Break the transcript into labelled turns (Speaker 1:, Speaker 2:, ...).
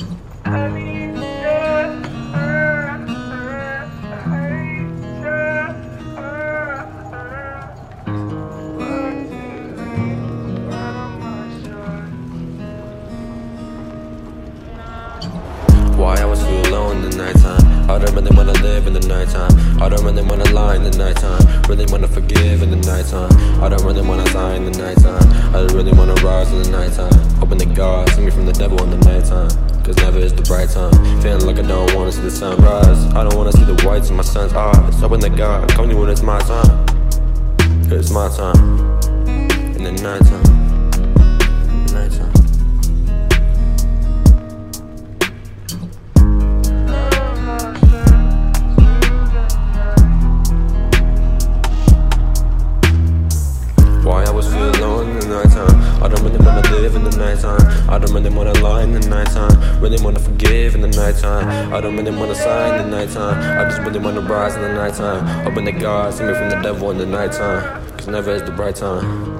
Speaker 1: Why I was too alone in the nighttime? I don't really wanna live in the nighttime. I don't really wanna lie in the nighttime. Really wanna forgive in the nighttime. I don't really wanna die in the nighttime. I don't really wanna rise in the nighttime. Hoping that God save me from the devil in the nighttime. Cause is the right time. Feeling like I don't wanna see the sunrise. I don't wanna see the whites in my son's eyes. Hoping that God come to when it's my time. It's my time. In the nighttime. Nighttime. Wanna live in the nighttime. I don't really wanna lie in the nighttime. Really wanna forgive in the nighttime. I don't really wanna sigh in the nighttime. I just really wanna rise in the nighttime. Hoping that God save me from the devil in the nighttime. Cause never is the bright time.